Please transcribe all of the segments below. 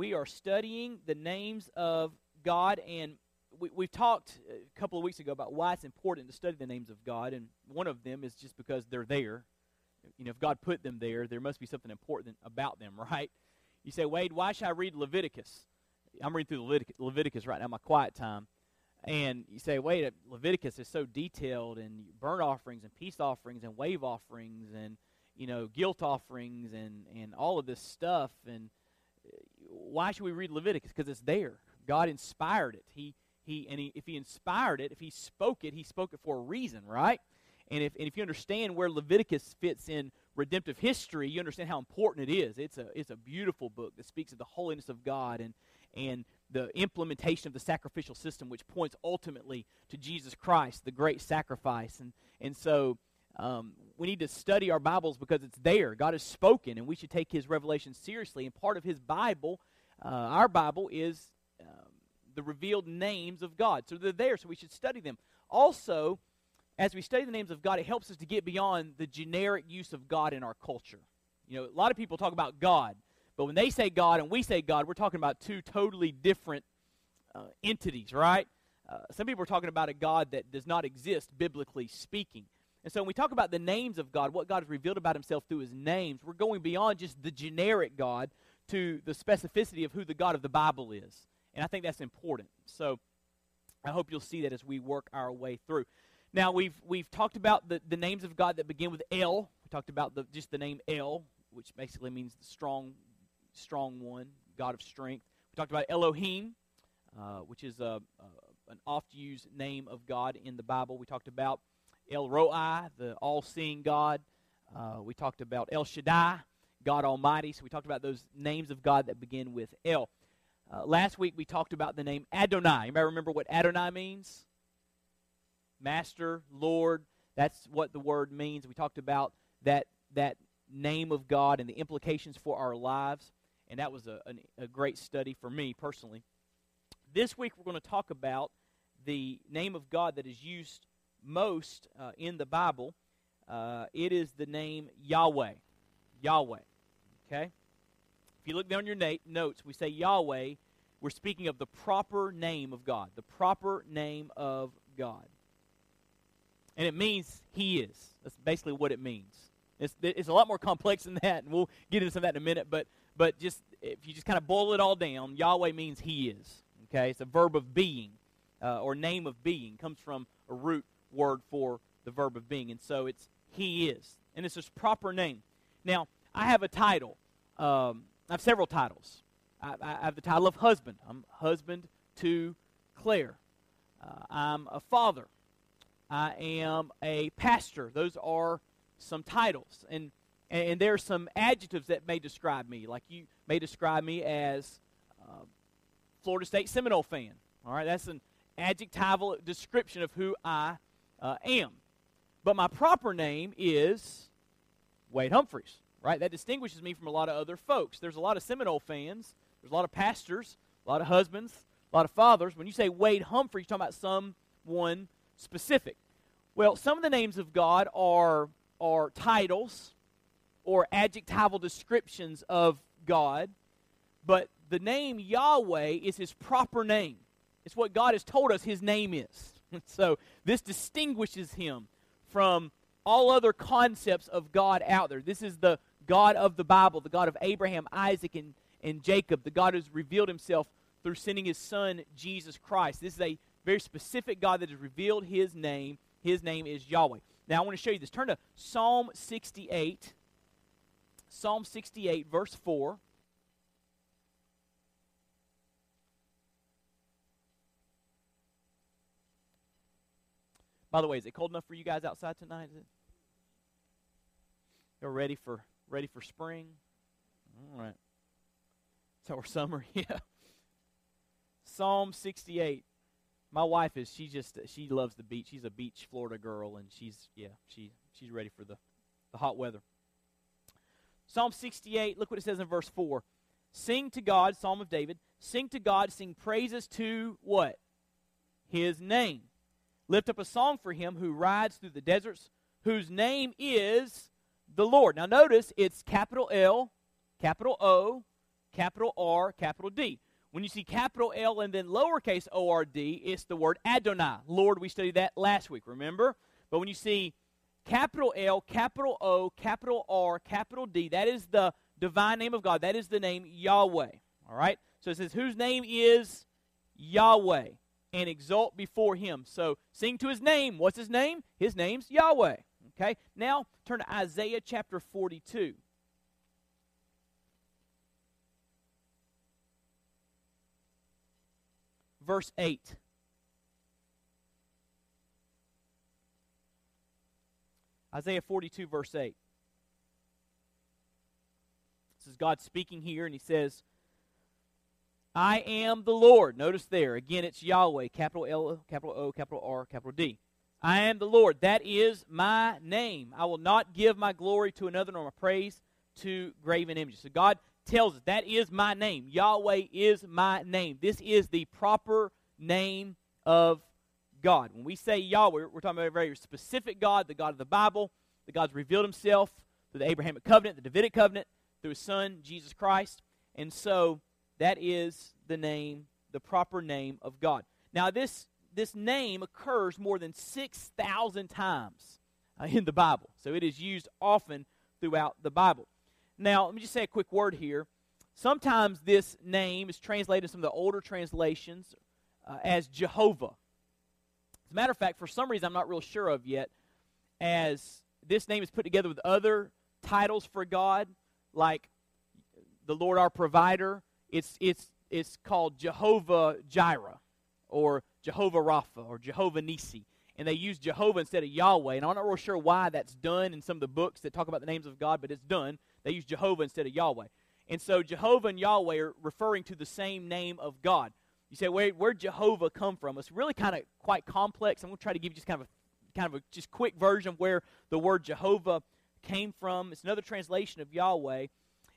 we are studying the names of God, and we, we've talked a couple of weeks ago about why it's important to study the names of God, and one of them is just because they're there. You know, if God put them there, there must be something important about them, right? You say, Wade, why should I read Leviticus? I'm reading through Leviticus, right now, my quiet time. And you say, wait, Leviticus is so detailed, and burnt offerings, and peace offerings, and wave offerings, and you know, guilt offerings, and and all of this stuff. And why should we read Leviticus? Because it's there. God inspired it. He he and he, if he inspired it, if he spoke it, he spoke it for a reason, right? And if and if you understand where Leviticus fits in redemptive history, you understand how important it is. It's a it's a beautiful book that speaks of the holiness of God and and the implementation of the sacrificial system, which points ultimately to Jesus Christ, the great sacrifice. And, and so um, we need to study our Bibles because it's there. God has spoken, and we should take His revelation seriously. And part of His Bible, uh, our Bible, is um, the revealed names of God. So they're there, so we should study them. Also, as we study the names of God, it helps us to get beyond the generic use of God in our culture. You know, a lot of people talk about God. But when they say God and we say God, we're talking about two totally different uh, entities, right? Uh, some people are talking about a God that does not exist, biblically speaking. And so when we talk about the names of God, what God has revealed about himself through his names, we're going beyond just the generic God to the specificity of who the God of the Bible is. And I think that's important. So I hope you'll see that as we work our way through. Now we've we've talked about the, the names of God that begin with El. We talked about the, just the name El, which basically means the strong strong one, God of strength. We talked about Elohim, uh, which is a, a, an oft used name of God in the Bible. We talked about El Roi, the all seeing God. Uh, we talked about El Shaddai, God Almighty. So we talked about those names of God that begin with El. Uh, last week we talked about the name Adonai. May remember what Adonai means? Master, Lord. That's what the word means. We talked about that that name of God and the implications for our lives and that was a, a, a great study for me personally. This week we're going to talk about the name of God that is used most uh, in the Bible. Uh, it is the name Yahweh. Yahweh. Okay? If you look down your na- notes, we say Yahweh, we're speaking of the proper name of God. The proper name of God. And it means He is. That's basically what it means. It's, it's a lot more complex than that, and we'll get into some of that in a minute. But but just if you just kind of boil it all down, Yahweh means He is. Okay, it's a verb of being uh, or name of being. Comes from a root word for the verb of being, and so it's He is, and it's His proper name. Now, I have a title. Um, I have several titles. I, I, have the title of husband. I'm husband to Claire. Uh, I'm a father. I am a pastor. Those are some titles, and and, there are some adjectives that may describe me. Like you may describe me as uh, Florida State Seminole fan. All right, that's an adjectival description of who I uh, am. But my proper name is Wade Humphreys. Right, that distinguishes me from a lot of other folks. There's a lot of Seminole fans. There's a lot of pastors, a lot of husbands, a lot of fathers. When you say Wade Humphreys, you're talking about someone specific. Well, some of the names of God are are titles or adjectival descriptions of God, but the name Yahweh is his proper name. It's what God has told us his name is. so this distinguishes him from all other concepts of God out there. This is the God of the Bible, the God of Abraham, Isaac, and, and Jacob, the God who's revealed himself through sending his son, Jesus Christ. This is a very specific God that has revealed his name. His name is Yahweh. Now, I want to show you this. Turn to Psalm 68. Psalm 68, verse 4. By the way, is it cold enough for you guys outside tonight? Is it? You're ready for ready for spring? All right. So our summer, yeah. Psalm 68. My wife is she just she loves the beach. She's a beach Florida girl and she's yeah, she she's ready for the the hot weather. Psalm 68, look what it says in verse 4. Sing to God, Psalm of David, sing to God, sing praises to what? His name. Lift up a song for him who rides through the deserts, whose name is the Lord. Now notice it's capital L, capital O, capital R, capital D. When you see capital L and then lowercase O R D, it's the word Adonai. Lord, we studied that last week, remember? But when you see capital L, capital O, capital R, capital D, that is the divine name of God. That is the name Yahweh. All right? So it says, whose name is Yahweh, and exalt before him. So sing to his name. What's his name? His name's Yahweh. Okay? Now turn to Isaiah chapter 42. verse 8. Isaiah 42, verse 8. This is God speaking here, and he says, I am the Lord. Notice there, again, it's Yahweh, capital L, capital O, capital R, capital D. I am the Lord. That is my name. I will not give my glory to another nor my praise to graven images. So God tells us that is my name. Yahweh is my name. This is the proper name of God. When we say Yahweh, we're talking about a very specific God, the God of the Bible. The God's revealed himself through the Abrahamic covenant, the Davidic covenant, through his son, Jesus Christ. And so that is the name, the proper name of God. Now, this, this name occurs more than 6,000 times uh, in the Bible. So it is used often throughout the Bible. Now, let me just say a quick word here. Sometimes this name is translated in some of the older translations uh, as Jehovah. As a matter of fact, for some reason I'm not real sure of yet, as this name is put together with other titles for God, like the Lord our provider, it's, it's, it's called Jehovah Jireh or Jehovah Rapha or Jehovah Nisi. And they use Jehovah instead of Yahweh. And I'm not real sure why that's done in some of the books that talk about the names of God, but it's done. They use Jehovah instead of Yahweh. And so Jehovah and Yahweh are referring to the same name of God. You say, where where'd Jehovah come from? It's really kind of quite complex. I'm going to try to give you just kind of a kind of a just quick version of where the word Jehovah came from. It's another translation of Yahweh.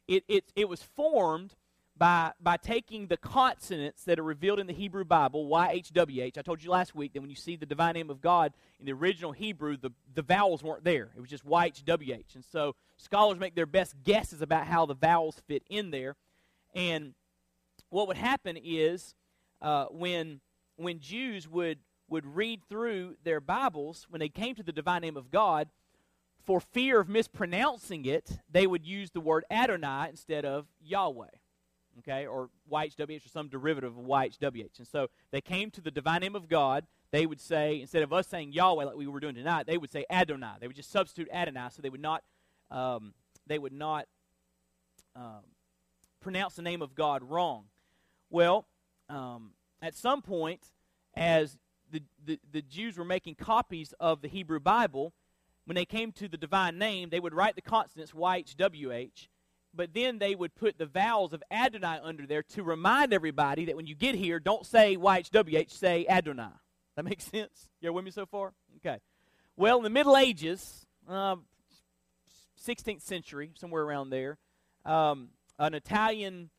It, it, it was formed by, by taking the consonants that are revealed in the Hebrew Bible, YHWH. I told you last week that when you see the divine name of God in the original Hebrew, the, the vowels weren't there. It was just YHWH. And so scholars make their best guesses about how the vowels fit in there. And what would happen is uh, when, when Jews would, would read through their Bibles, when they came to the divine name of God, for fear of mispronouncing it, they would use the word Adonai instead of Yahweh okay, or YHWH or some derivative of YHWH. And so they came to the divine name of God. They would say, instead of us saying Yahweh like we were doing tonight, they would say Adonai. They would just substitute Adonai, so they would not, um, they would not um, pronounce the name of God wrong. Well, um, at some point, as the, the, the Jews were making copies of the Hebrew Bible, when they came to the divine name, they would write the consonants YHWH, but then they would put the vowels of Adonai under there to remind everybody that when you get here, don't say YHWH, say Adonai. That makes sense? You're with me so far? Okay. Well, in the Middle Ages, uh, 16th century, somewhere around there, um, an Italian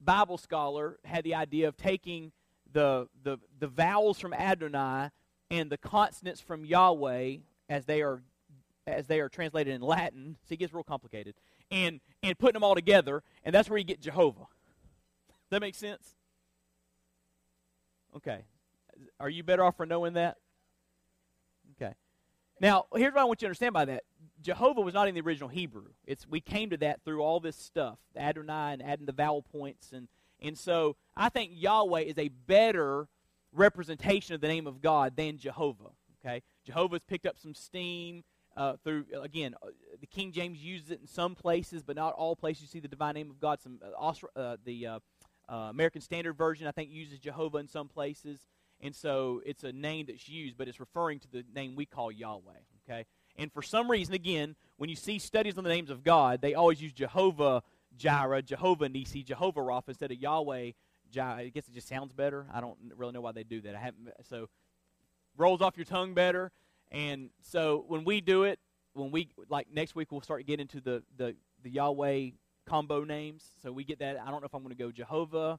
Bible scholar had the idea of taking the, the, the vowels from Adonai and the consonants from Yahweh as they are as they are translated in Latin. See, it gets real complicated and, and putting them all together, and that's where you get Jehovah. that makes sense? Okay. Are you better off for knowing that? Okay. Now, here's what I want you to understand by that. Jehovah was not in the original Hebrew. It's we came to that through all this stuff, Adonai and adding the vowel points, and and so I think Yahweh is a better representation of the name of God than Jehovah. Okay, Jehovah's picked up some steam uh, through again uh, the King James uses it in some places, but not all places. You see the divine name of God. Some uh, uh the uh, uh, American Standard Version I think uses Jehovah in some places, and so it's a name that's used, but it's referring to the name we call Yahweh. Okay, and for some reason, again, when you see studies on the names of God, they always use Jehovah Jireh, Jehovah Nisi, Jehovah Rapha instead of Yahweh. I guess it just sounds better. I don't really know why they do that. I haven't so rolls off your tongue better. And so when we do it, when we like next week we'll start to into the the, the Yahweh combo names. So we get that. I don't know if I'm going to go Jehovah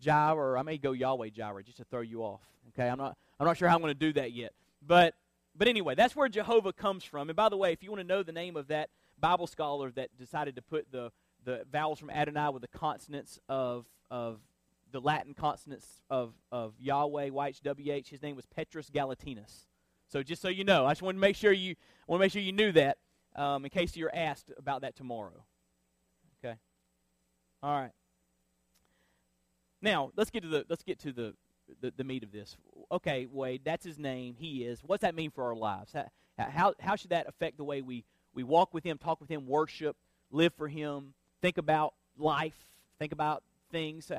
Jireh or I may go Yahweh Jireh just to throw you off. Okay, I'm not I'm not sure how I'm going to do that yet. But but anyway, that's where Jehovah comes from. And by the way, if you want to know the name of that Bible scholar that decided to put the the vowels from Adonai with the consonants of, of the Latin consonants of, of Yahweh, YHWH. His name was Petrus Galatinus. So just so you know, I just want to make sure you want to make sure you knew that um, in case you're asked about that tomorrow. Okay. All right. Now let's get to the let's get to the the, the meat of this. Okay, Wade, that's his name. He is. What's that mean for our lives? How, how, how should that affect the way we, we walk with him, talk with him, worship, live for him, think about life, think about things,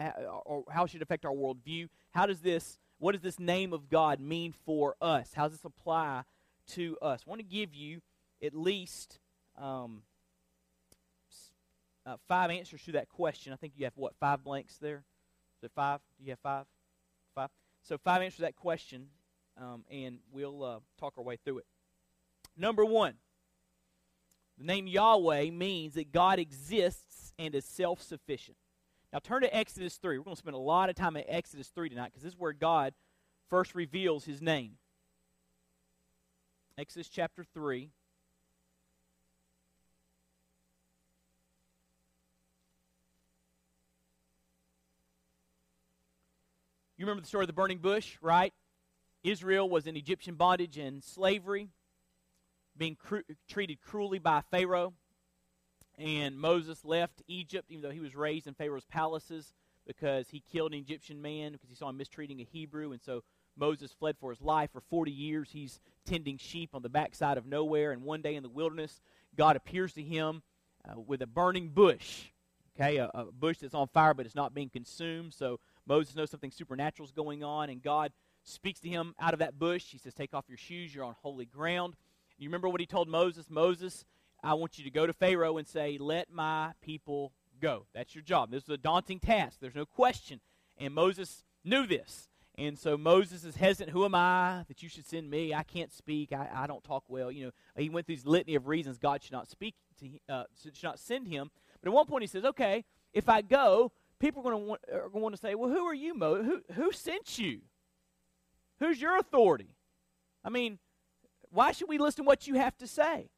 or how should it affect our worldview? How does this, what does this name of God mean for us? How does this apply to us? I want to give you at least um, uh, five answers to that question. I think you have, what, five blanks there? Is it five? Do you have five? Five? So, five answers to that question, um, and we'll uh, talk our way through it. Number one, the name Yahweh means that God exists and is self sufficient. Now turn to Exodus 3. We're going to spend a lot of time at Exodus 3 tonight because this is where God first reveals his name. Exodus chapter 3. You remember the story of the burning bush, right? Israel was in Egyptian bondage and slavery being treated cruelly by Pharaoh. And Moses left Egypt, even though he was raised in Pharaoh's palaces, because he killed an Egyptian man because he saw him mistreating a Hebrew. And so Moses fled for his life. For 40 years, he's tending sheep on the backside of nowhere. And one day in the wilderness, God appears to him uh, with a burning bush. Okay, a, a bush that's on fire, but it's not being consumed. So Moses knows something supernatural is going on, and God speaks to him out of that bush. He says, Take off your shoes, you're on holy ground. You remember what he told Moses? Moses, I want you to go to Pharaoh and say, Let my people go. That's your job. This is a daunting task. There's no question. And Moses knew this. And so Moses is hesitant. Who am I that you should send me? I can't speak. I, I don't talk well. You know, he went through this litany of reasons God should not speak to, uh, should not send him. But at one point he says, "Okay, if I go, people are going to want, to say, well, who are you, Mo? Who who sent you? Who's your authority? I mean, why should we listen to what you have to say?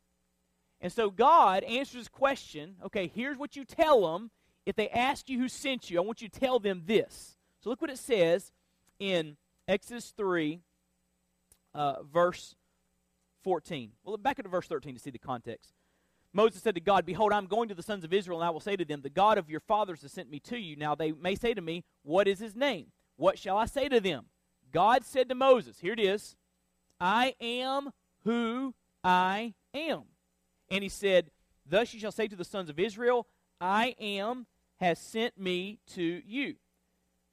And so God answers question. Okay, here's what you tell them. If they ask you who sent you, I want you to tell them this. So look what it says in Exodus 3, uh, verse 14. Well, back into verse 13 to see the context. Moses said to God, Behold, I'm going to the sons of Israel, and I will say to them, The God of your fathers has sent me to you. Now they may say to me, What is his name? What shall I say to them? God said to Moses, Here it is I am who I am. And he said, Thus you shall say to the sons of Israel, I am has sent me to you.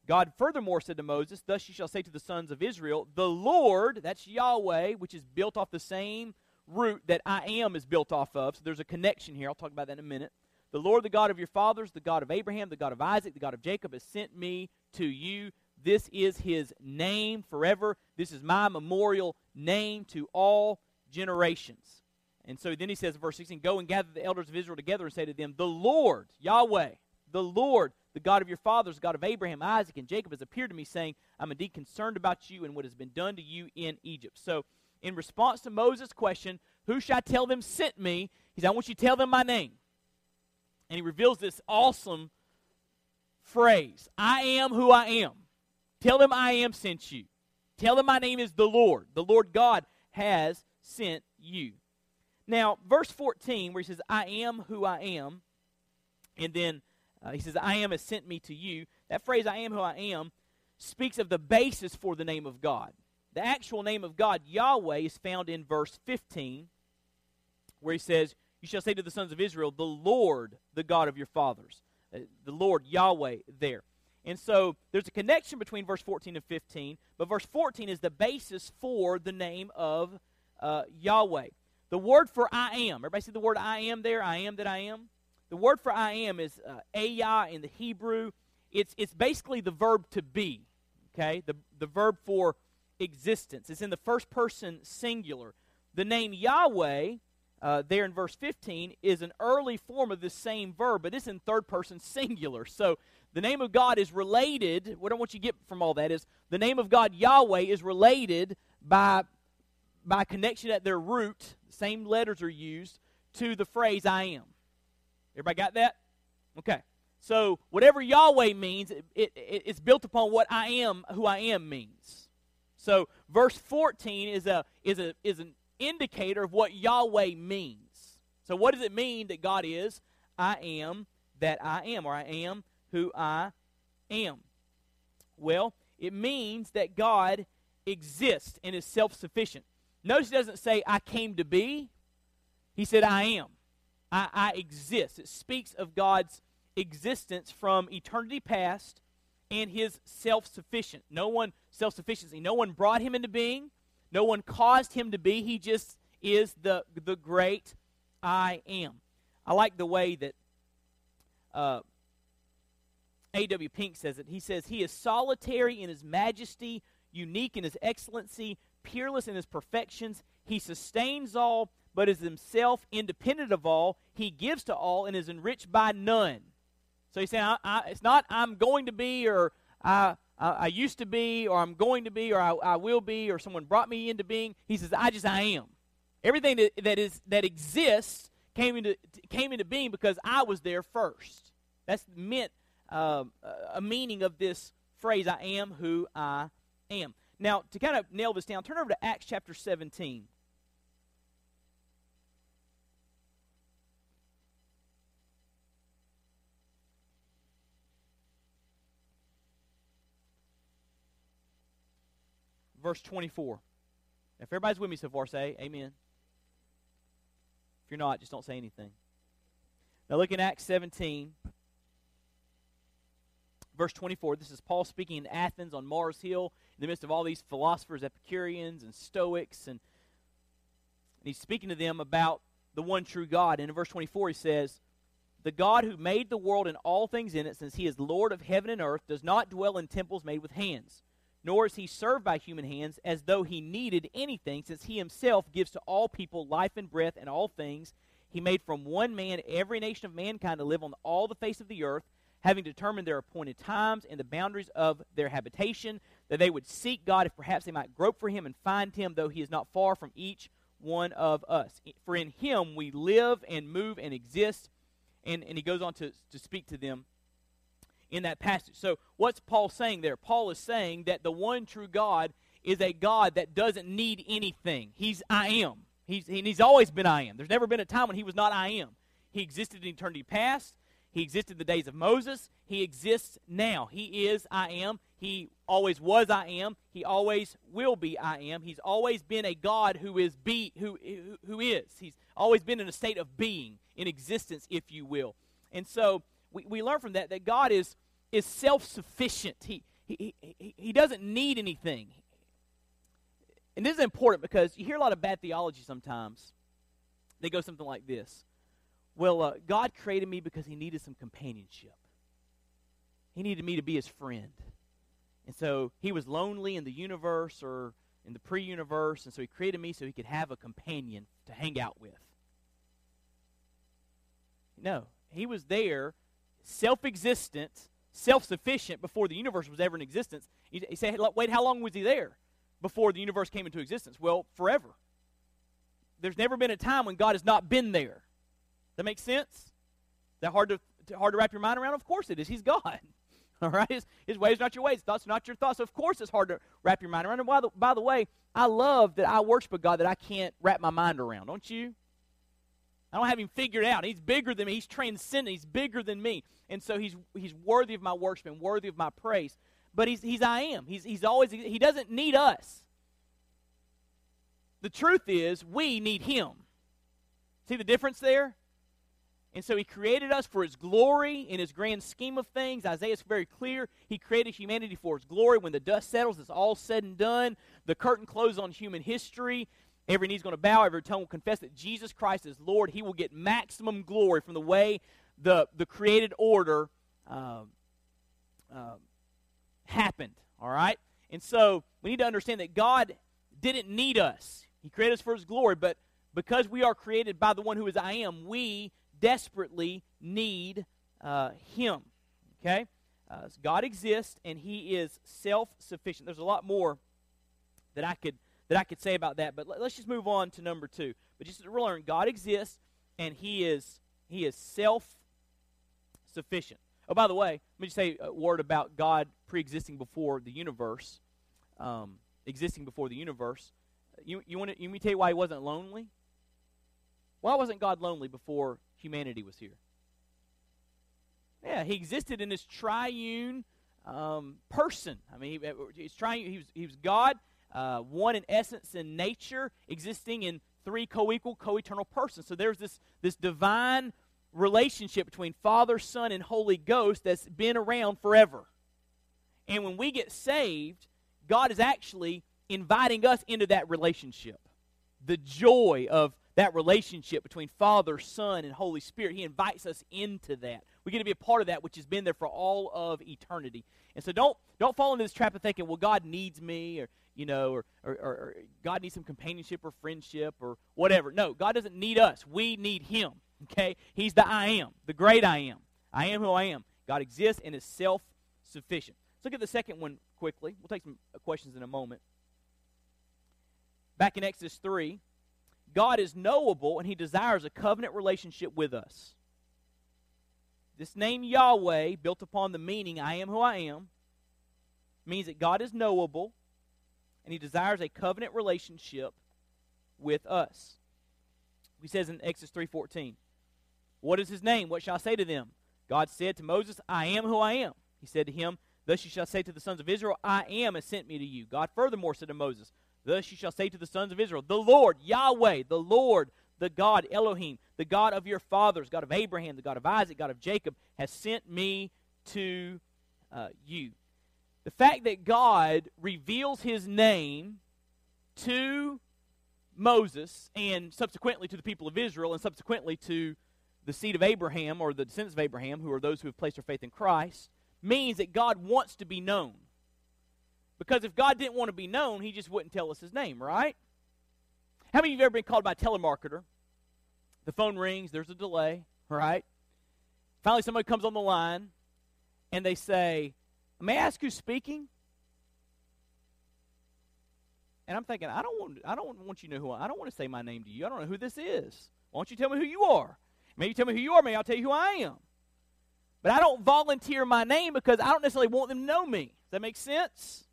God furthermore said to Moses, Thus you shall say to the sons of Israel, The Lord, that's Yahweh, which is built off the same root that I am is built off of. So there's a connection here. I'll talk about that in a minute. The Lord, the God of your fathers, the God of Abraham, the God of Isaac, the God of Jacob, has sent me to you. This is his name forever. This is my memorial name to all generations. And so then he says in verse 16, Go and gather the elders of Israel together and say to them, The Lord, Yahweh, the Lord, the God of your fathers, God of Abraham, Isaac, and Jacob, has appeared to me, saying, I'm indeed concerned about you and what has been done to you in Egypt. So, in response to Moses' question, Who shall I tell them sent me? He said, I want you to tell them my name. And he reveals this awesome phrase I am who I am. Tell them I am sent you. Tell them my name is the Lord. The Lord God has sent you. Now, verse 14, where he says, I am who I am, and then uh, he says, I am has sent me to you. That phrase, I am who I am, speaks of the basis for the name of God. The actual name of God, Yahweh, is found in verse 15, where he says, You shall say to the sons of Israel, The Lord, the God of your fathers. Uh, the Lord, Yahweh, there. And so there's a connection between verse 14 and 15, but verse 14 is the basis for the name of uh, Yahweh. The word for I am, everybody see the word I am there? I am that I am? The word for I am is uh, ayah in the Hebrew. It's, it's basically the verb to be, okay? The, the verb for existence. It's in the first person singular. The name Yahweh, uh, there in verse 15, is an early form of the same verb, but it's in third person singular. So the name of God is related. What I want you to get from all that is the name of God, Yahweh, is related by, by connection at their root. Same letters are used to the phrase I am. Everybody got that? Okay. So whatever Yahweh means, it, it, it's built upon what I am, who I am means. So verse 14 is a is a is an indicator of what Yahweh means. So what does it mean that God is? I am that I am, or I am who I am. Well, it means that God exists and is self-sufficient. Notice he doesn't say I came to be. He said I am. I, I exist. It speaks of God's existence from eternity past and his self sufficient. No one self sufficiency. No one brought him into being. No one caused him to be. He just is the the great I am. I like the way that uh, A.W. Pink says it. He says he is solitary in his majesty, unique in his excellency, peerless in his perfections. He sustains all, but is himself independent of all. He gives to all and is enriched by none. So he's saying, I, I, it's not I'm going to be or I, I, used to be or I'm going to be or I, I will be or someone brought me into being. He says, I just I am. Everything that, that is that exists came into came into being because I was there first. That's meant um, a meaning of this phrase, I am who I am. Now, to kind of nail this down, turn over to Acts chapter 17. verse 24. If everybody's with me so far, say amen. If you're not, just don't say anything. Now look in Acts 17, verse 24. This is Paul speaking in Athens on Mars Hill in the midst of all these philosophers, Epicureans, and Stoics. And, and he's speaking to them about the one true God. And in verse 24, he says, The God who made the world and all things in it, since he is Lord of heaven and earth, does not dwell in temples made with hands nor is he served by human hands as though he needed anything, since he himself gives to all people life and breath and all things. He made from one man every nation of mankind to live on all the face of the earth, having determined their appointed times and the boundaries of their habitation, that they would seek God if perhaps they might grope for him and find him, though he is not far from each one of us. For in him we live and move and exist. And, and he goes on to, to speak to them in that passage. So, what's Paul saying there? Paul is saying that the one true God is a God that doesn't need anything. He's I am. He's, he's always been I am. There's never been a time when he was not I am. He existed in eternity past. He existed in the days of Moses. He exists now. He is I am. He always was I am. He always will be I am. He's always been a God who is be who who is. He's always been in a state of being, in existence, if you will. And so we, we learn from that that God is, is self sufficient. He, he, he, he doesn't need anything. And this is important because you hear a lot of bad theology sometimes. They go something like this Well, uh, God created me because he needed some companionship, he needed me to be his friend. And so he was lonely in the universe or in the pre universe, and so he created me so he could have a companion to hang out with. No, he was there self existent, self sufficient before the universe was ever in existence. He, he said, wait, how long was he there before the universe came into existence? Well, forever. There's never been a time when God has not been there. That makes sense? That hard to, hard to wrap your mind around? Of course it is. He's God. All right? His, his ways not your ways, thoughts not your thoughts. Of course it's hard to wrap your mind around. And by the, by the way, I love that I worship a God that I can't wrap my mind around. Don't you? I don't have him figured out. He's bigger than me. He's transcendent. He's bigger than me. And so he's, he's worthy of my worship and worthy of my praise. But he's, he's I am. He's, he's always, he doesn't need us. The truth is, we need him. See the difference there? And so he created us for his glory in his grand scheme of things. Isaiah is very clear. He created humanity for his glory. When the dust settles, it's all said and done. The curtain closes on human history. Every knee's going to bow, every tongue will confess that Jesus Christ is Lord. He will get maximum glory from the way the, the created order uh, happened. All right? And so we need to understand that God didn't need us. He created us for His glory, but because we are created by the one who is I am, we desperately need uh, Him. Okay? Uh, God exists, and He is self sufficient. There's a lot more that I could that I could say about that. But let, us just move on to number two. But just to learn, God exists, and He is He is self sufficient. Oh, by the way, let me just say a word about God pre-existing before the universe, um, existing before the universe. You, you want to, you me tell you why he wasn't lonely? Why wasn't God lonely before humanity was here? Yeah, he existed in this triune um, person. I mean, he, he's trying. He was, he was God, uh, one in essence and nature, existing in three co-equal, co-eternal persons. So there's this this divine relationship between Father, Son, and Holy Ghost that's been around forever. And when we get saved, God is actually inviting us into that relationship. The joy of that relationship between Father, Son, and Holy Spirit. He invites us into that. We get to be a part of that which has been there for all of eternity. And so don't don't fall into this trap of thinking, well, God needs me, or you know, or, or, or God needs some companionship or friendship or whatever. No, God doesn't need us. We need Him. Okay? He's the I am, the great I am. I am who I am. God exists and is self sufficient. Let's look at the second one quickly. We'll take some questions in a moment. Back in Exodus 3, God is knowable and he desires a covenant relationship with us. This name Yahweh, built upon the meaning I am who I am, means that God is knowable and he desires a covenant relationship with us. He says in Exodus 3:14, "What is his name? What shall I say to them?" God said to Moses, "I am who I am." He said to him, "Thus you shall say to the sons of Israel, I am has sent me to you." God furthermore said to Moses, Thus you shall say to the sons of Israel, The Lord, Yahweh, the Lord, the God, Elohim, the God of your fathers, God of Abraham, the God of Isaac, God of Jacob, has sent me to uh, you. The fact that God reveals his name to Moses and subsequently to the people of Israel and subsequently to the seed of Abraham or the descendants of Abraham, who are those who have placed their faith in Christ, means that God wants to be known. Because if God didn't want to be known, he just wouldn't tell us his name, right? How many of you have ever been called by a telemarketer? The phone rings, there's a delay, right? Finally, somebody comes on the line and they say, May I ask who's speaking? And I'm thinking, I don't want, I don't want you to know who I, I don't want to say my name to you. I don't know who this is. Why don't you tell me who you are? Maybe you tell me who you are, maybe I'll tell you who I am. But I don't volunteer my name because I don't necessarily want them to know me. Does that make sense?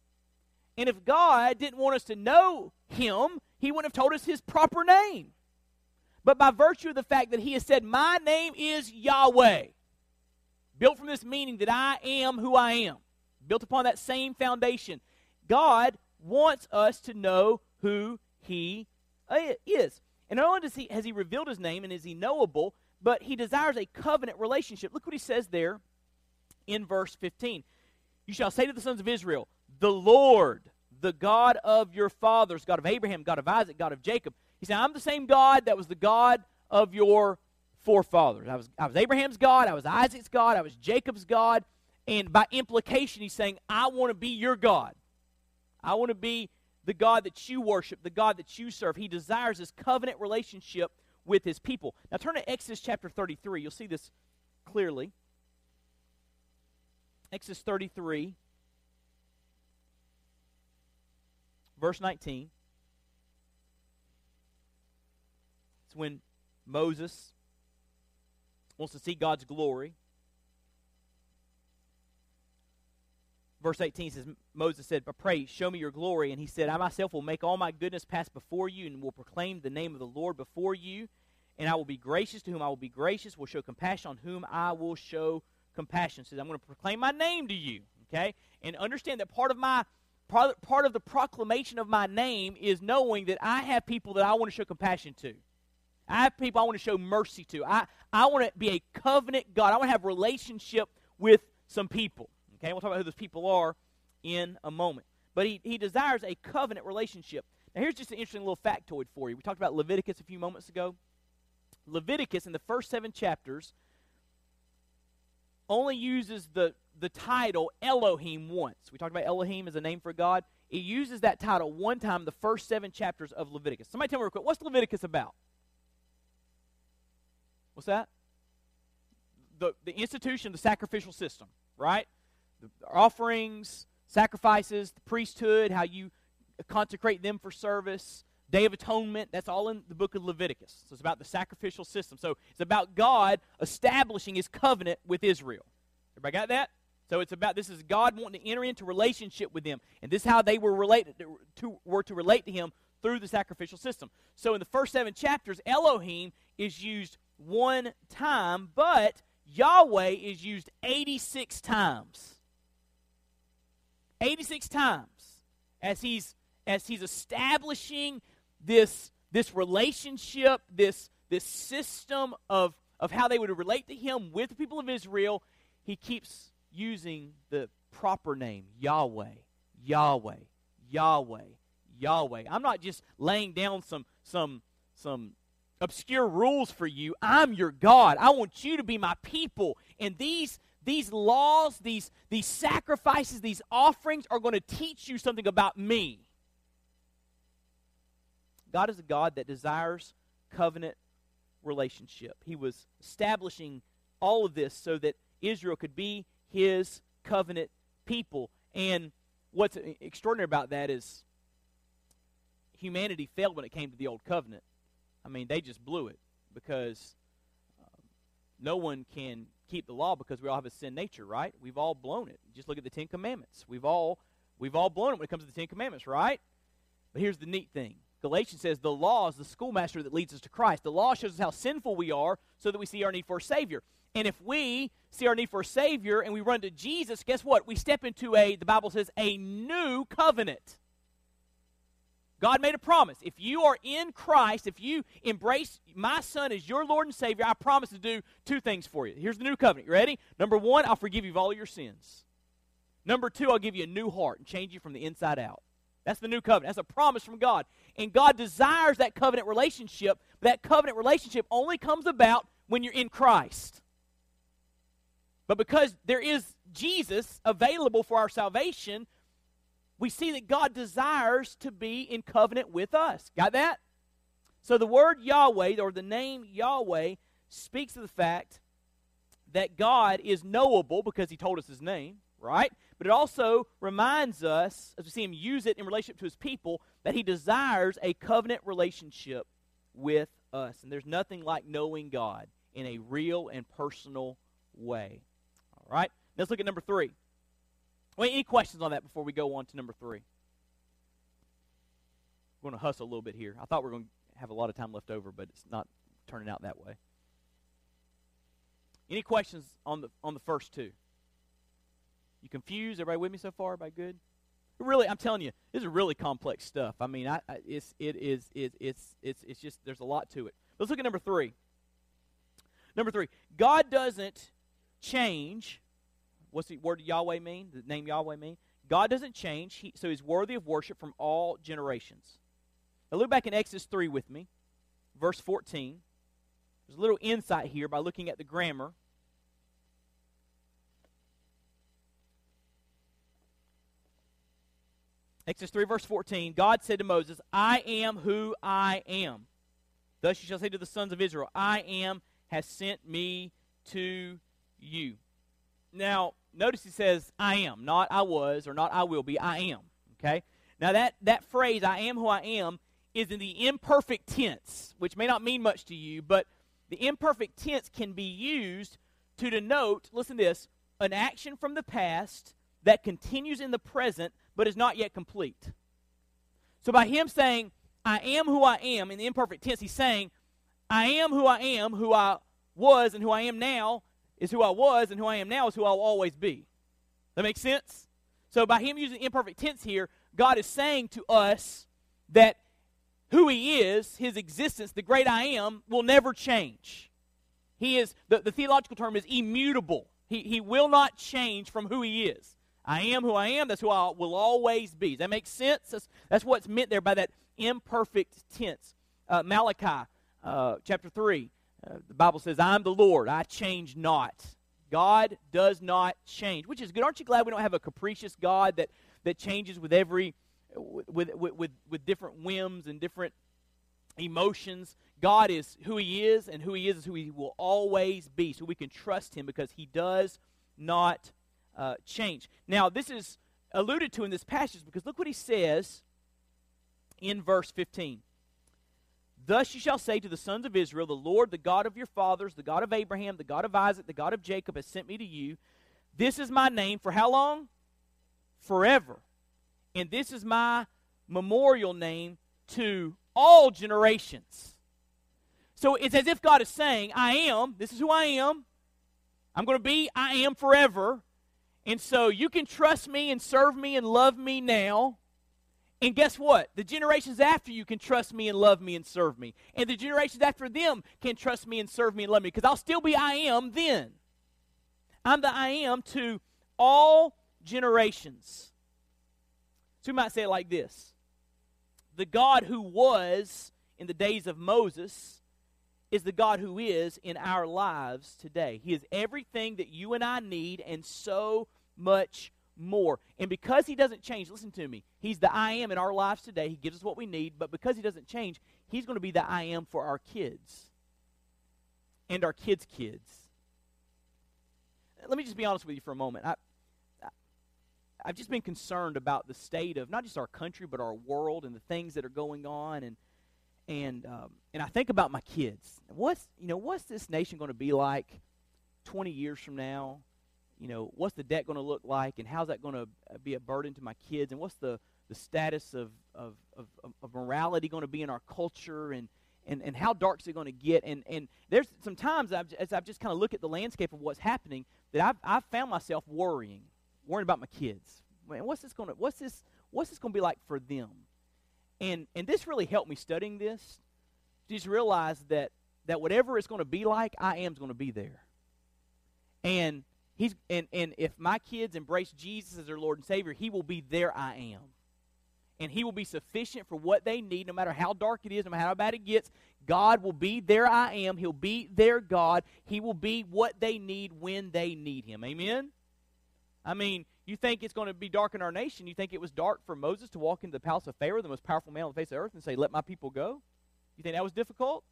And if God didn't want us to know him, he wouldn't have told us his proper name. But by virtue of the fact that he has said, My name is Yahweh, built from this meaning that I am who I am, built upon that same foundation, God wants us to know who he is. And not only does he, has he revealed his name and is he knowable, but he desires a covenant relationship. Look what he says there in verse 15. You shall say to the sons of Israel, the Lord, the God of your fathers, God of Abraham, God of Isaac, God of Jacob. He said, I'm the same God that was the God of your forefathers. I was, I was Abraham's God, I was Isaac's God, I was Jacob's God. And by implication, he's saying, I want to be your God. I want to be the God that you worship, the God that you serve. He desires this covenant relationship with his people. Now turn to Exodus chapter 33. You'll see this clearly. Exodus 33. Verse 19. It's when Moses wants to see God's glory. Verse 18 says, Moses said, But Pray, show me your glory. And he said, I myself will make all my goodness pass before you and will proclaim the name of the Lord before you. And I will be gracious to whom I will be gracious, will show compassion on whom I will show compassion. Says, I'm going to proclaim my name to you. Okay? And understand that part of my part, part of the proclamation of my name is knowing that I have people that I want to show compassion to. I have people I want to show mercy to. I, I want to be a covenant God. I want to have relationship with some people. Okay, we'll talk about who those people are in a moment. But he, he desires a covenant relationship. Now, here's just an interesting little factoid for you. We talked about Leviticus a few moments ago. Leviticus, in the first seven chapters, only uses the the title Elohim once. We talked about Elohim as a name for God. It uses that title one time the first seven chapters of Leviticus. Somebody tell me real quick, what's Leviticus about? What's that? The, the institution, the sacrificial system, right? The offerings, sacrifices, the priesthood, how you consecrate them for service, Day of Atonement, that's all in the book of Leviticus. So it's about the sacrificial system. So it's about God establishing his covenant with Israel. Everybody got that? So it's about this is God wanting to enter into relationship with them. And this is how they were related to, to, were to relate to him through the sacrificial system. So in the first seven chapters, Elohim is used one time, but Yahweh is used 86 times. 86 times as he's as he's establishing this this relationship, this this system of of how they would relate to him with the people of Israel, he keeps using the proper name, Yahweh, Yahweh, Yahweh, Yahweh. I'm not just laying down some some some obscure rules for you. I'm your God. I want you to be my people. And these these laws, these these sacrifices, these offerings are going to teach you something about me. God is a God that desires covenant relationship. He was establishing all of this so that Israel could be his covenant people. And what's extraordinary about that is humanity failed when it came to the old covenant. I mean, they just blew it because um, no one can keep the law because we all have a sin nature, right? We've all blown it. Just look at the Ten Commandments. We've all we've all blown it when it comes to the Ten Commandments, right? But here's the neat thing. Galatians says the law is the schoolmaster that leads us to Christ. The law shows us how sinful we are so that we see our need for a Savior. And if we see our need for a Savior and we run to Jesus, guess what? We step into a, the Bible says, a new covenant. God made a promise. If you are in Christ, if you embrace my Son as your Lord and Savior, I promise to do two things for you. Here's the new covenant. You ready? Number one, I'll forgive you of all your sins. Number two, I'll give you a new heart and change you from the inside out. That's the new covenant. That's a promise from God. And God desires that covenant relationship. That covenant relationship only comes about when you're in Christ. But because there is Jesus available for our salvation, we see that God desires to be in covenant with us. Got that? So the word Yahweh, or the name Yahweh, speaks of the fact that God is knowable because he told us his name, right? But it also reminds us, as we see him use it in relationship to his people, that he desires a covenant relationship with us. And there's nothing like knowing God in a real and personal way. All right? Let's look at number three. Well, any questions on that before we go on to number three? We're going to hustle a little bit here. I thought we were going to have a lot of time left over, but it's not turning out that way. Any questions on the on the first two? You confused? Everybody with me so far? Everybody good? Really, I'm telling you, this is really complex stuff. I mean, I, I it's it is it, it's it's it's just there's a lot to it. Let's look at number three. Number three, God doesn't change. What's the word Yahweh mean? The name Yahweh mean? God doesn't change, he, so He's worthy of worship from all generations. Now look back in Exodus three with me, verse 14. There's a little insight here by looking at the grammar. Exodus 3, verse 14 God said to Moses, I am who I am. Thus you shall say to the sons of Israel, I am has sent me to you. Now, notice he says, I am, not I was or not I will be, I am. Okay? Now, that, that phrase, I am who I am, is in the imperfect tense, which may not mean much to you, but the imperfect tense can be used to denote, listen to this, an action from the past that continues in the present but is not yet complete. So by him saying, I am who I am, in the imperfect tense, he's saying, I am who I am, who I was and who I am now is who I was, and who I am now is who I'll always be. That makes sense? So by him using imperfect tense here, God is saying to us that who he is, his existence, the great I am, will never change. He is, the, the theological term is immutable. He, he will not change from who he is. I am who I am. That's who I will always be. Does that make sense? That's, that's what's meant there by that imperfect tense. Uh, Malachi uh, chapter 3, uh, the Bible says, I'm the Lord, I change not. God does not change, which is good. Aren't you glad we don't have a capricious God that, that changes with every, with, with, with, with different whims and different emotions? God is who He is, and who He is is who He will always be. So we can trust Him because He does not uh, change. Now, this is alluded to in this passage because look what he says in verse 15. Thus you shall say to the sons of Israel, The Lord, the God of your fathers, the God of Abraham, the God of Isaac, the God of Jacob, has sent me to you. This is my name for how long? Forever. And this is my memorial name to all generations. So it's as if God is saying, I am, this is who I am. I'm going to be, I am forever. And so you can trust me and serve me and love me now. And guess what? The generations after you can trust me and love me and serve me. And the generations after them can trust me and serve me and love me because I'll still be I am then. I'm the I am to all generations. So we might say it like this The God who was in the days of Moses is the God who is in our lives today. He is everything that you and I need and so much more. And because he doesn't change, listen to me, he's the I am in our lives today. He gives us what we need, but because he doesn't change, he's going to be the I am for our kids and our kids' kids. Let me just be honest with you for a moment. I, I've just been concerned about the state of not just our country, but our world and the things that are going on. And and um, and I think about my kids. What's you know what's this nation going to be like 20 years from now? You know what's the debt going to look like, and how's that going to uh, be a burden to my kids? And what's the the status of of, of, of morality going to be in our culture? And and, and how dark's it going to get? And and there's sometimes I've, as I've just kind of looked at the landscape of what's happening that I've I've found myself worrying, worrying about my kids. Man, what's this going to what's this what's this going to be like for them? And, and this really helped me studying this. Just realize that, that whatever it's going to be like, I am going to be there. And, he's, and, and if my kids embrace Jesus as their Lord and Savior, He will be there I am. And He will be sufficient for what they need, no matter how dark it is, no matter how bad it gets. God will be there I am. He'll be their God. He will be what they need when they need Him. Amen? I mean, you think it's going to be dark in our nation. You think it was dark for Moses to walk into the palace of Pharaoh, the most powerful man on the face of the earth, and say, Let my people go? You think that was difficult?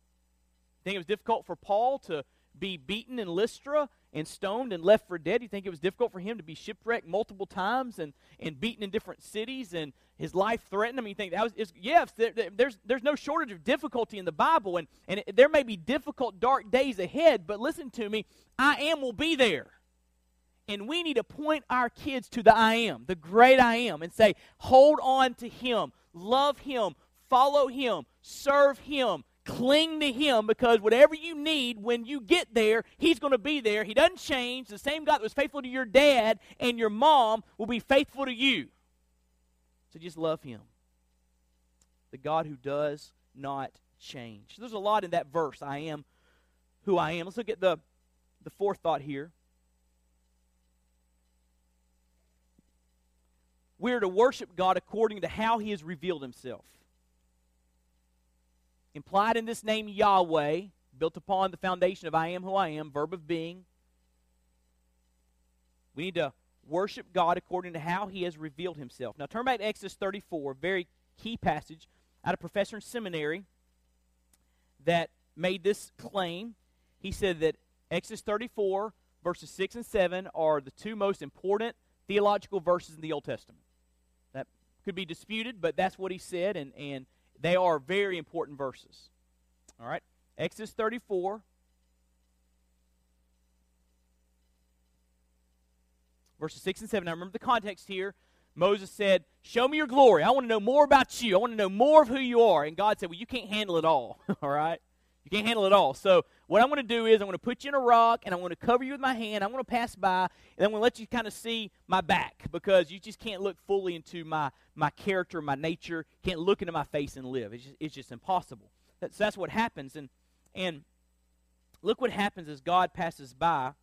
You think it was difficult for Paul to be beaten in Lystra and stoned and left for dead? You think it was difficult for him to be shipwrecked multiple times and, and beaten in different cities and his life threatened? I mean, you think that was, yes, there, there's, there's no shortage of difficulty in the Bible, and, and it, there may be difficult, dark days ahead, but listen to me, I am will be there. And we need to point our kids to the I am, the great I am, and say, hold on to Him, love Him, follow Him, serve Him, cling to Him, because whatever you need when you get there, He's going to be there. He doesn't change. The same God that was faithful to your dad and your mom will be faithful to you. So just love Him. The God who does not change. There's a lot in that verse, I am who I am. Let's look at the, the fourth thought here. we are to worship God according to how He has revealed Himself. Implied in this name Yahweh, built upon the foundation of I am who I am, verb of being. We need to worship God according to how He has revealed Himself. Now turn back to Exodus 34, very key passage out of professor in seminary that made this claim. He said that Exodus 34, verses 6 and 7, are the two most important theological verses in the Old Testament That could be disputed, but that's what he said, and, and they are very important verses. All right? Exodus 34. Verses 6 and 7. Now remember the context here. Moses said, Show me your glory. I want to know more about you. I want to know more of who you are. And God said, Well, you can't handle it all. all right? You can't handle it all. So what I'm going to do is I'm going to put you in a rock and I'm going to cover you with my hand. I'm going to pass by and I'm going to let you kind of see my back because you just can't look fully into my, my character, my nature. Can't look into my face and live. It's just, it's just impossible. That's, that's what happens. And, and look what happens as God passes by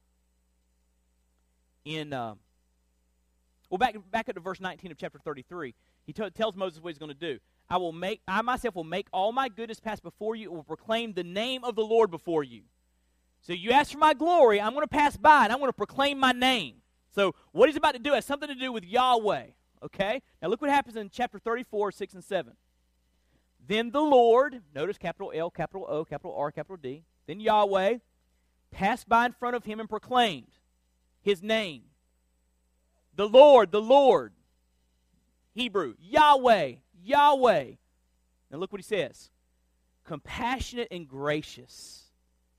in, uh, well, back, back up to verse 19 of chapter 33. He t- tells Moses what he's going to do. I will make I myself will make all my goodness pass before you and will proclaim the name of the Lord before you. So you ask for my glory, I'm going to pass by and I'm going to proclaim my name. So what he's about to do has something to do with Yahweh. Okay? Now look what happens in chapter 34, 6 and 7. Then the Lord, notice capital L, capital O, capital R, capital D. Then Yahweh passed by in front of him and proclaimed his name. The Lord, the Lord. Hebrew, Yahweh, Yahweh. Now look what he says compassionate and gracious,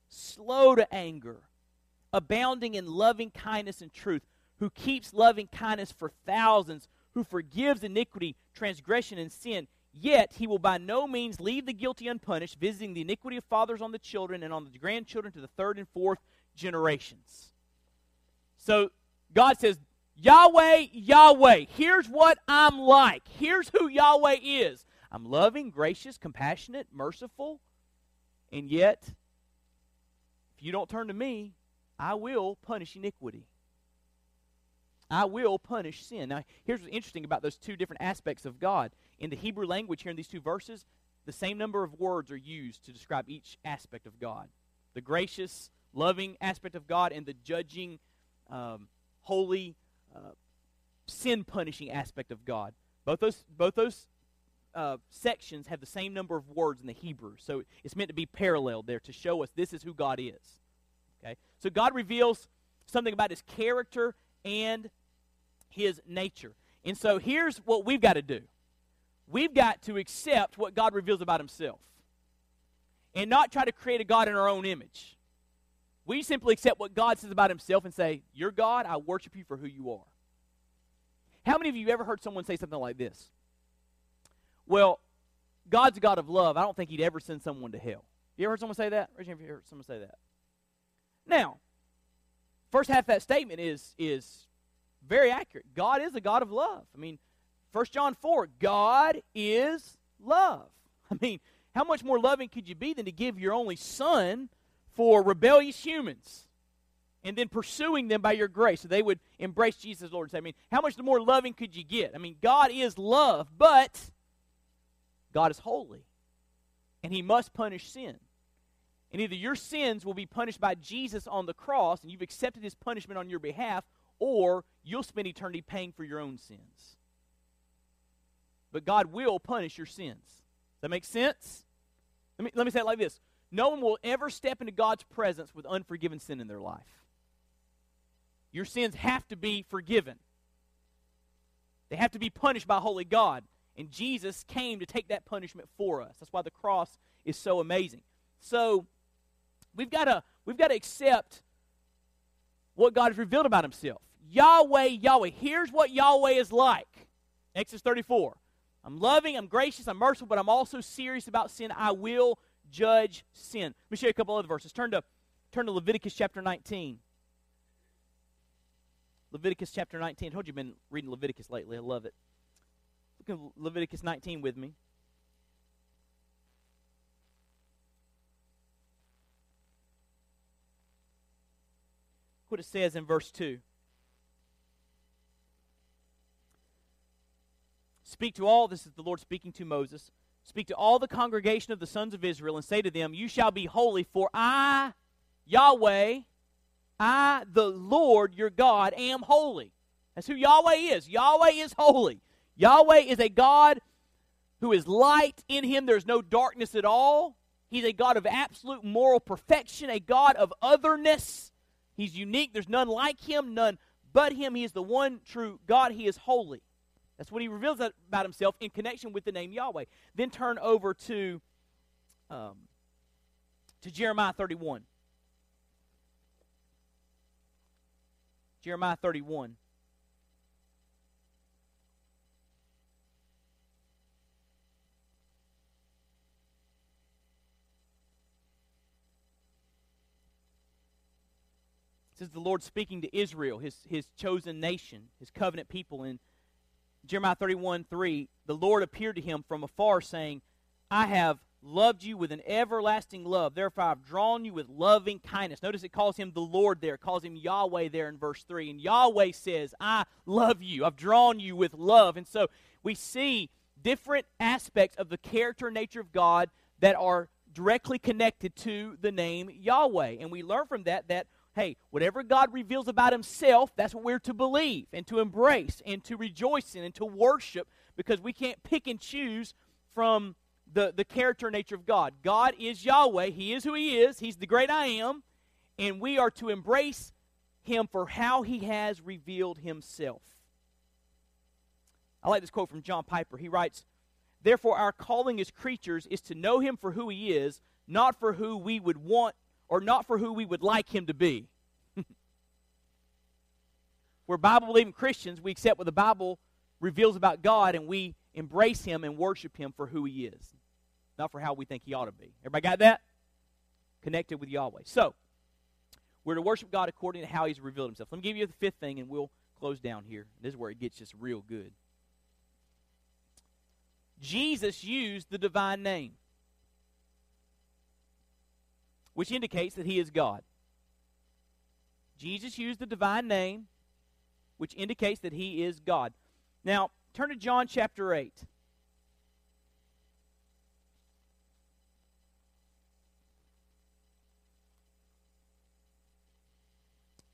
slow to anger, abounding in loving kindness and truth, who keeps loving kindness for thousands, who forgives iniquity, transgression, and sin. Yet he will by no means leave the guilty unpunished, visiting the iniquity of fathers on the children and on the grandchildren to the third and fourth generations. So God says, Yahweh, Yahweh, here's what I'm like. Here's who Yahweh is. I'm loving, gracious, compassionate, merciful, and yet, if you don't turn to me, I will punish iniquity. I will punish sin. Now, here's what's interesting about those two different aspects of God. In the Hebrew language, here in these two verses, the same number of words are used to describe each aspect of God the gracious, loving aspect of God, and the judging, um, holy, uh, sin punishing aspect of God. Both those, both those uh, sections have the same number of words in the Hebrew. So it's meant to be paralleled there to show us this is who God is. Okay? So God reveals something about his character and his nature. And so here's what we've got to do we've got to accept what God reveals about himself and not try to create a God in our own image. We simply accept what God says about himself and say, You're God, I worship you for who you are. How many of you ever heard someone say something like this? Well, God's a God of love. I don't think he'd ever send someone to hell. You ever heard someone say that? Raise your hand if you heard someone say that. Now, first half of that statement is, is very accurate. God is a God of love. I mean, 1 John 4, God is love. I mean, how much more loving could you be than to give your only son for rebellious humans and then pursuing them by your grace so they would embrace Jesus Lord? I mean, how much more loving could you get? I mean, God is love, but God is holy, and he must punish sin. And either your sins will be punished by Jesus on the cross, and you've accepted his punishment on your behalf, or you'll spend eternity paying for your own sins. But God will punish your sins. Does that make sense? Let me, let me say it like this No one will ever step into God's presence with unforgiven sin in their life. Your sins have to be forgiven, they have to be punished by holy God. And Jesus came to take that punishment for us. That's why the cross is so amazing. So we've got to we've got to accept what God has revealed about himself. Yahweh, Yahweh. Here's what Yahweh is like. Exodus 34. I'm loving, I'm gracious, I'm merciful, but I'm also serious about sin. I will judge sin. Let me show you a couple other verses. Turn to turn to Leviticus chapter 19. Leviticus chapter 19. I told you I've been reading Leviticus lately. I love it. Look at Leviticus 19 with me. what it says in verse 2. Speak to all, this is the Lord speaking to Moses. Speak to all the congregation of the sons of Israel and say to them, You shall be holy, for I, Yahweh, I, the Lord your God, am holy. That's who Yahweh is. Yahweh is holy. Yahweh is a God who is light. In him there's no darkness at all. He's a God of absolute moral perfection, a God of otherness. He's unique. There's none like him, none but him. He is the one true God. He is holy. That's what he reveals about himself in connection with the name Yahweh. Then turn over to, um, to Jeremiah 31. Jeremiah 31. This is the Lord speaking to Israel, his, his chosen nation, his covenant people. In Jeremiah 31 3, the Lord appeared to him from afar, saying, I have loved you with an everlasting love. Therefore, I've drawn you with loving kindness. Notice it calls him the Lord there, it calls him Yahweh there in verse 3. And Yahweh says, I love you. I've drawn you with love. And so we see different aspects of the character and nature of God that are directly connected to the name Yahweh. And we learn from that that hey, whatever God reveals about himself, that's what we're to believe and to embrace and to rejoice in and to worship because we can't pick and choose from the, the character nature of God. God is Yahweh. He is who He is. He's the great I am. And we are to embrace Him for how He has revealed Himself. I like this quote from John Piper. He writes, Therefore, our calling as creatures is to know him for who he is, not for who we would want or not for who we would like him to be. We're Bible believing Christians. We accept what the Bible reveals about God and we embrace him and worship him for who he is, not for how we think he ought to be. Everybody got that? Connected with Yahweh. So, we're to worship God according to how he's revealed himself. Let me give you the fifth thing and we'll close down here. This is where it gets just real good. Jesus used the divine name, which indicates that he is God. Jesus used the divine name, which indicates that he is God. Now, turn to John chapter 8.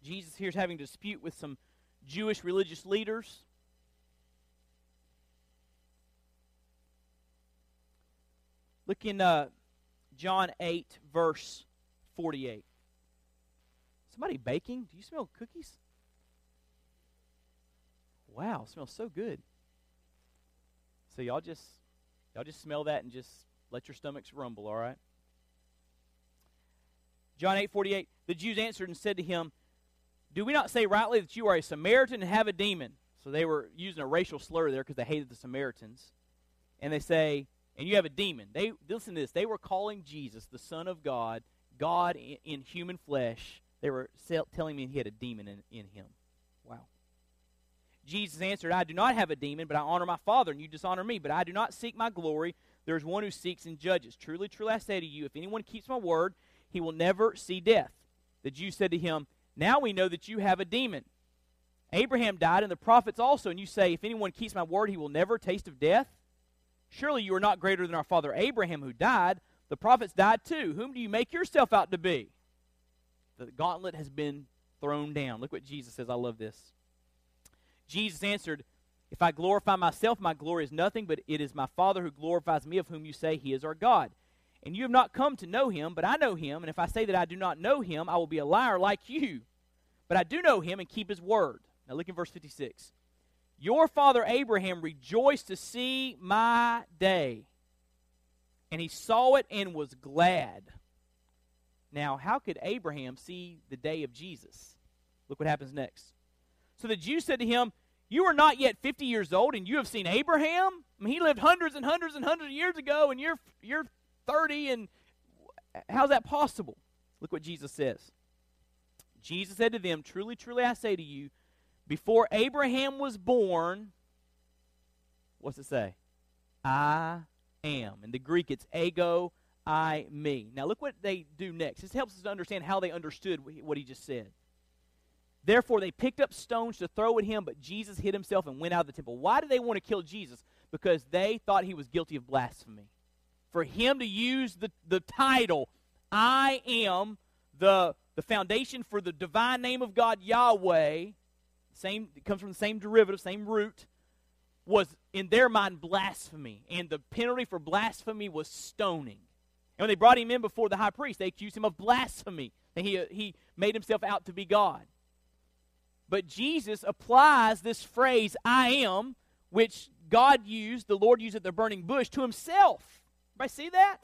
Jesus here is having a dispute with some Jewish religious leaders. Look in uh, John 8, verse 48. Somebody baking? Do you smell cookies? Wow, smells so good. So y'all just y'all just smell that and just let your stomachs rumble, all right? John 8:48 The Jews answered and said to him, "Do we not say rightly that you are a Samaritan and have a demon?" So they were using a racial slur there because they hated the Samaritans. And they say, "And you have a demon." They listen to this. They were calling Jesus the son of God, God in, in human flesh. They were telling me he had a demon in, in him. Wow. Jesus answered, I do not have a demon, but I honor my Father, and you dishonor me. But I do not seek my glory. There is one who seeks and judges. Truly, truly, I say to you, if anyone keeps my word, he will never see death. The Jews said to him, Now we know that you have a demon. Abraham died, and the prophets also, and you say, If anyone keeps my word, he will never taste of death? Surely you are not greater than our father Abraham, who died. The prophets died too. Whom do you make yourself out to be? The gauntlet has been thrown down. Look what Jesus says. I love this. Jesus answered, If I glorify myself, my glory is nothing, but it is my Father who glorifies me, of whom you say he is our God. And you have not come to know him, but I know him. And if I say that I do not know him, I will be a liar like you. But I do know him and keep his word. Now look in verse 56. Your father Abraham rejoiced to see my day, and he saw it and was glad. Now, how could Abraham see the day of Jesus? Look what happens next. So the Jews said to him, You are not yet 50 years old, and you have seen Abraham? I mean, he lived hundreds and hundreds and hundreds of years ago, and you're, you're 30, and how's that possible? Look what Jesus says. Jesus said to them, Truly, truly, I say to you, before Abraham was born, what's it say? I am. In the Greek, it's ego, I, me. Now, look what they do next. This helps us to understand how they understood what he just said. Therefore, they picked up stones to throw at him, but Jesus hid himself and went out of the temple. Why did they want to kill Jesus? Because they thought he was guilty of blasphemy. For him to use the, the title, I am the, the foundation for the divine name of God, Yahweh, same, it comes from the same derivative, same root, was in their mind blasphemy. And the penalty for blasphemy was stoning. And when they brought him in before the high priest, they accused him of blasphemy. And he, uh, he made himself out to be God. But Jesus applies this phrase, I am, which God used, the Lord used at the burning bush, to himself. Everybody see that?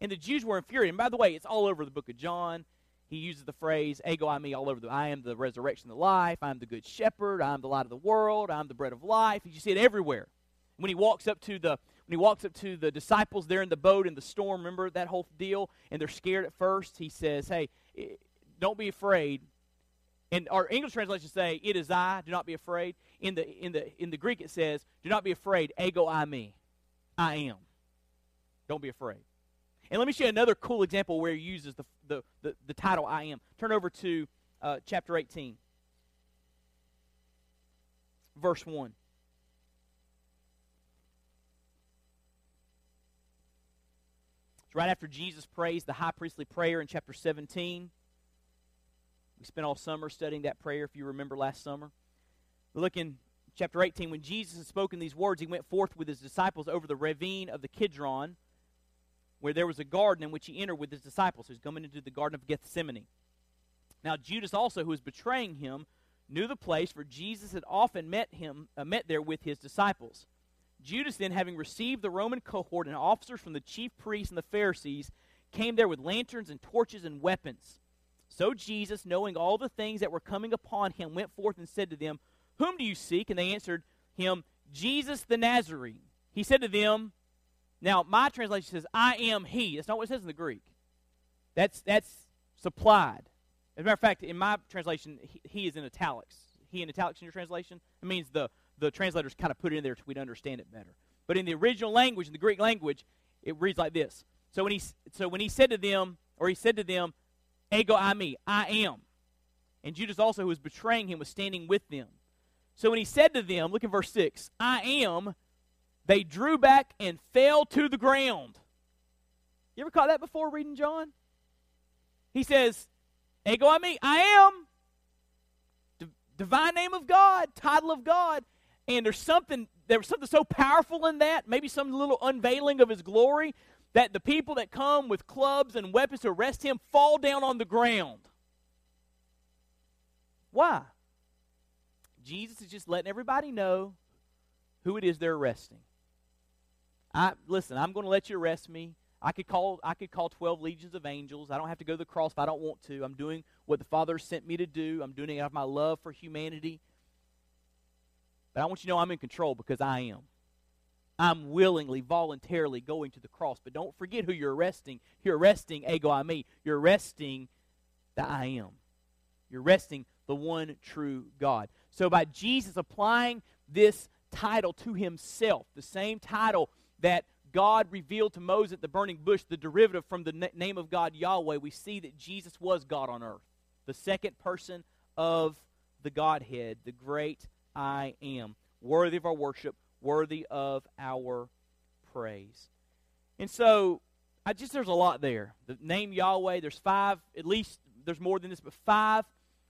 And the Jews were infuriated. And by the way, it's all over the book of John. He uses the phrase, ego eimi, all over the I am the resurrection, the life, I am the good shepherd, I am the light of the world, I am the bread of life. You see it everywhere. When he walks up to the when he walks up to the disciples there in the boat in the storm, remember that whole deal, and they're scared at first, he says, Hey, don't be afraid. And our English translation say, "It is I. Do not be afraid." In the in the in the Greek, it says, "Do not be afraid. Ego eimi. I am. Don't be afraid." And let me show you another cool example where he uses the the the, the title "I am." Turn over to uh, chapter eighteen, verse one. It's right after Jesus prays the high priestly prayer in chapter seventeen. We spent all summer studying that prayer, if you remember last summer. Look in chapter 18. When Jesus had spoken these words, he went forth with his disciples over the ravine of the Kidron, where there was a garden in which he entered with his disciples. He's coming into the Garden of Gethsemane. Now, Judas also, who was betraying him, knew the place, for Jesus had often met him, uh, met there with his disciples. Judas then, having received the Roman cohort and officers from the chief priests and the Pharisees, came there with lanterns and torches and weapons. So Jesus, knowing all the things that were coming upon him, went forth and said to them, Whom do you seek? And they answered him, Jesus the Nazarene. He said to them, Now my translation says, I am he. That's not what it says in the Greek. That's that's supplied. As a matter of fact, in my translation, he, he is in italics. He in italics in your translation? It means the, the translators kind of put it in there so we'd understand it better. But in the original language, in the Greek language, it reads like this. So when he, so when he said to them, or he said to them, Ego eimi, I am. And Judas also, who was betraying him, was standing with them. So when he said to them, look at verse 6, I am, they drew back and fell to the ground. You ever caught that before reading John? He says, Ego eimi, I am. D- divine name of God, title of God. And there's something, there was something so powerful in that, maybe some little unveiling of his glory, that the people that come with clubs and weapons to arrest him fall down on the ground. Why? Jesus is just letting everybody know who it is they're arresting. I listen, I'm going to let you arrest me. I could call I could call 12 legions of angels. I don't have to go to the cross if I don't want to. I'm doing what the Father sent me to do. I'm doing it out of my love for humanity. But I want you to know I'm in control because I am. I'm willingly, voluntarily going to the cross. But don't forget who you're arresting. You're arresting ego eimi. You're arresting the I am. You're arresting the one true God. So by Jesus applying this title to himself, the same title that God revealed to Moses at the burning bush, the derivative from the name of God Yahweh, we see that Jesus was God on earth, the second person of the Godhead, the great I am, worthy of our worship, worthy of our praise. And so, I just there's a lot there. The name Yahweh, there's five, at least there's more than this, but five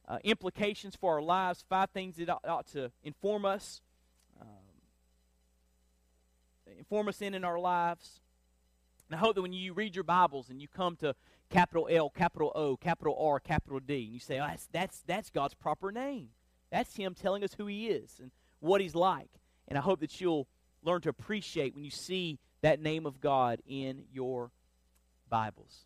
uh, implications for our lives, five things that ought, to inform us, inform us in in our lives. And I hope that when you read your Bibles and you come to capital L, capital O, capital R, capital D, and you say, oh, that's, that's, that's God's proper name. That's Him telling us who He is and what He's like. And I hope that you'll learn to appreciate when you see that name of God in your Bibles.